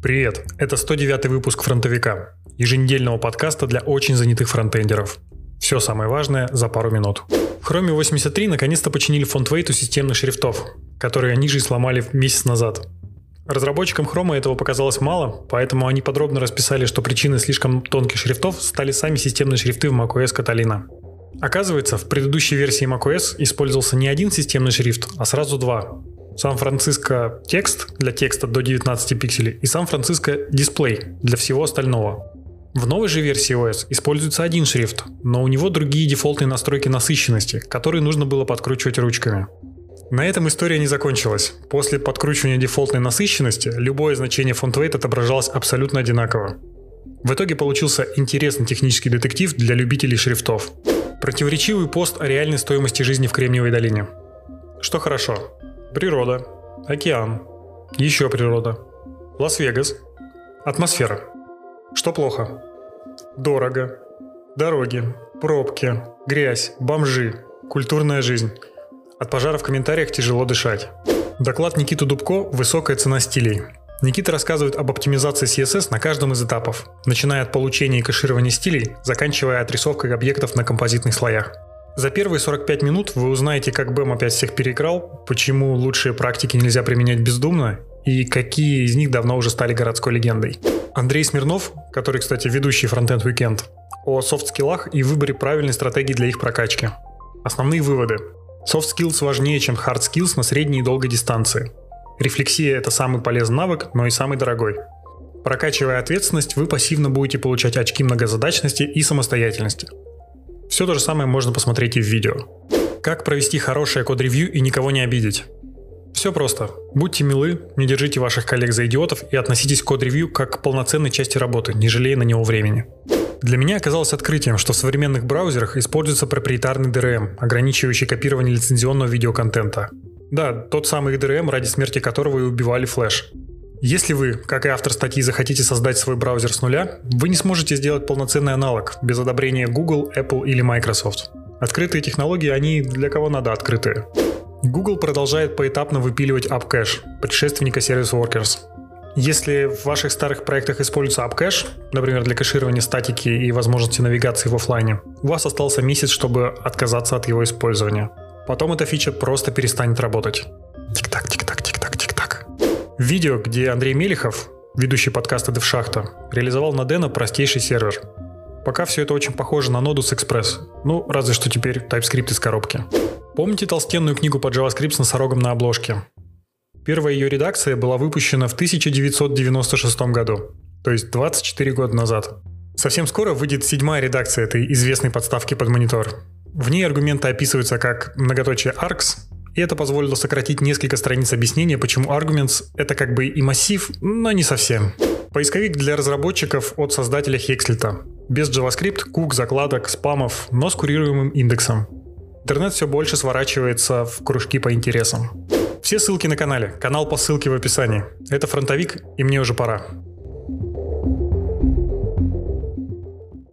Привет, это 109 выпуск «Фронтовика», еженедельного подкаста для очень занятых фронтендеров. Все самое важное за пару минут. В Chrome 83 наконец-то починили фонтвейт у системных шрифтов, которые они же и сломали месяц назад. Разработчикам Chrome этого показалось мало, поэтому они подробно расписали, что причиной слишком тонких шрифтов стали сами системные шрифты в macOS Catalina. Оказывается, в предыдущей версии macOS использовался не один системный шрифт, а сразу два Сан-Франциско текст для текста до 19 пикселей и Сан-Франциско дисплей для всего остального. В новой же версии OS используется один шрифт, но у него другие дефолтные настройки насыщенности, которые нужно было подкручивать ручками. На этом история не закончилась. После подкручивания дефолтной насыщенности любое значение фонтвейт отображалось абсолютно одинаково. В итоге получился интересный технический детектив для любителей шрифтов. Противоречивый пост о реальной стоимости жизни в Кремниевой долине. Что хорошо, Природа. Океан. Еще природа. Лас-Вегас. Атмосфера. Что плохо? Дорого. Дороги. Пробки. Грязь. Бомжи. Культурная жизнь. От пожара в комментариях тяжело дышать. Доклад Никиты Дубко «Высокая цена стилей». Никита рассказывает об оптимизации CSS на каждом из этапов, начиная от получения и кэширования стилей, заканчивая отрисовкой объектов на композитных слоях. За первые 45 минут вы узнаете, как Бэм опять всех переиграл, почему лучшие практики нельзя применять бездумно и какие из них давно уже стали городской легендой. Андрей Смирнов, который, кстати, ведущий Frontend Weekend, о софт-скиллах и выборе правильной стратегии для их прокачки. Основные выводы. Soft skills важнее, чем hard skills на средней и долгой дистанции. Рефлексия – это самый полезный навык, но и самый дорогой. Прокачивая ответственность, вы пассивно будете получать очки многозадачности и самостоятельности – все то же самое можно посмотреть и в видео. Как провести хорошее код-ревью и никого не обидеть? Все просто. Будьте милы, не держите ваших коллег за идиотов и относитесь к код-ревью как к полноценной части работы, не жалея на него времени. Для меня оказалось открытием, что в современных браузерах используется проприетарный DRM, ограничивающий копирование лицензионного видеоконтента. Да, тот самый DRM, ради смерти которого и убивали флеш. Если вы, как и автор статьи, захотите создать свой браузер с нуля, вы не сможете сделать полноценный аналог без одобрения Google, Apple или Microsoft. Открытые технологии, они для кого надо открытые. Google продолжает поэтапно выпиливать AppCache, предшественника Service Workers. Если в ваших старых проектах используется AppCache, например, для кэширования статики и возможности навигации в офлайне, у вас остался месяц, чтобы отказаться от его использования. Потом эта фича просто перестанет работать. Тик-так. Видео, где Андрей Мелехов, ведущий подкаста DevShachta, реализовал на Deno простейший сервер. Пока все это очень похоже на Nodus Express, ну, разве что теперь TypeScript из коробки. Помните толстенную книгу по JavaScript с носорогом на обложке? Первая ее редакция была выпущена в 1996 году, то есть 24 года назад. Совсем скоро выйдет седьмая редакция этой известной подставки под монитор. В ней аргументы описываются как многоточие args, и это позволило сократить несколько страниц объяснения, почему Arguments — это как бы и массив, но не совсем. Поисковик для разработчиков от создателя Hexlet. Без JavaScript, кук, закладок, спамов, но с курируемым индексом. Интернет все больше сворачивается в кружки по интересам. Все ссылки на канале, канал по ссылке в описании. Это фронтовик, и мне уже пора.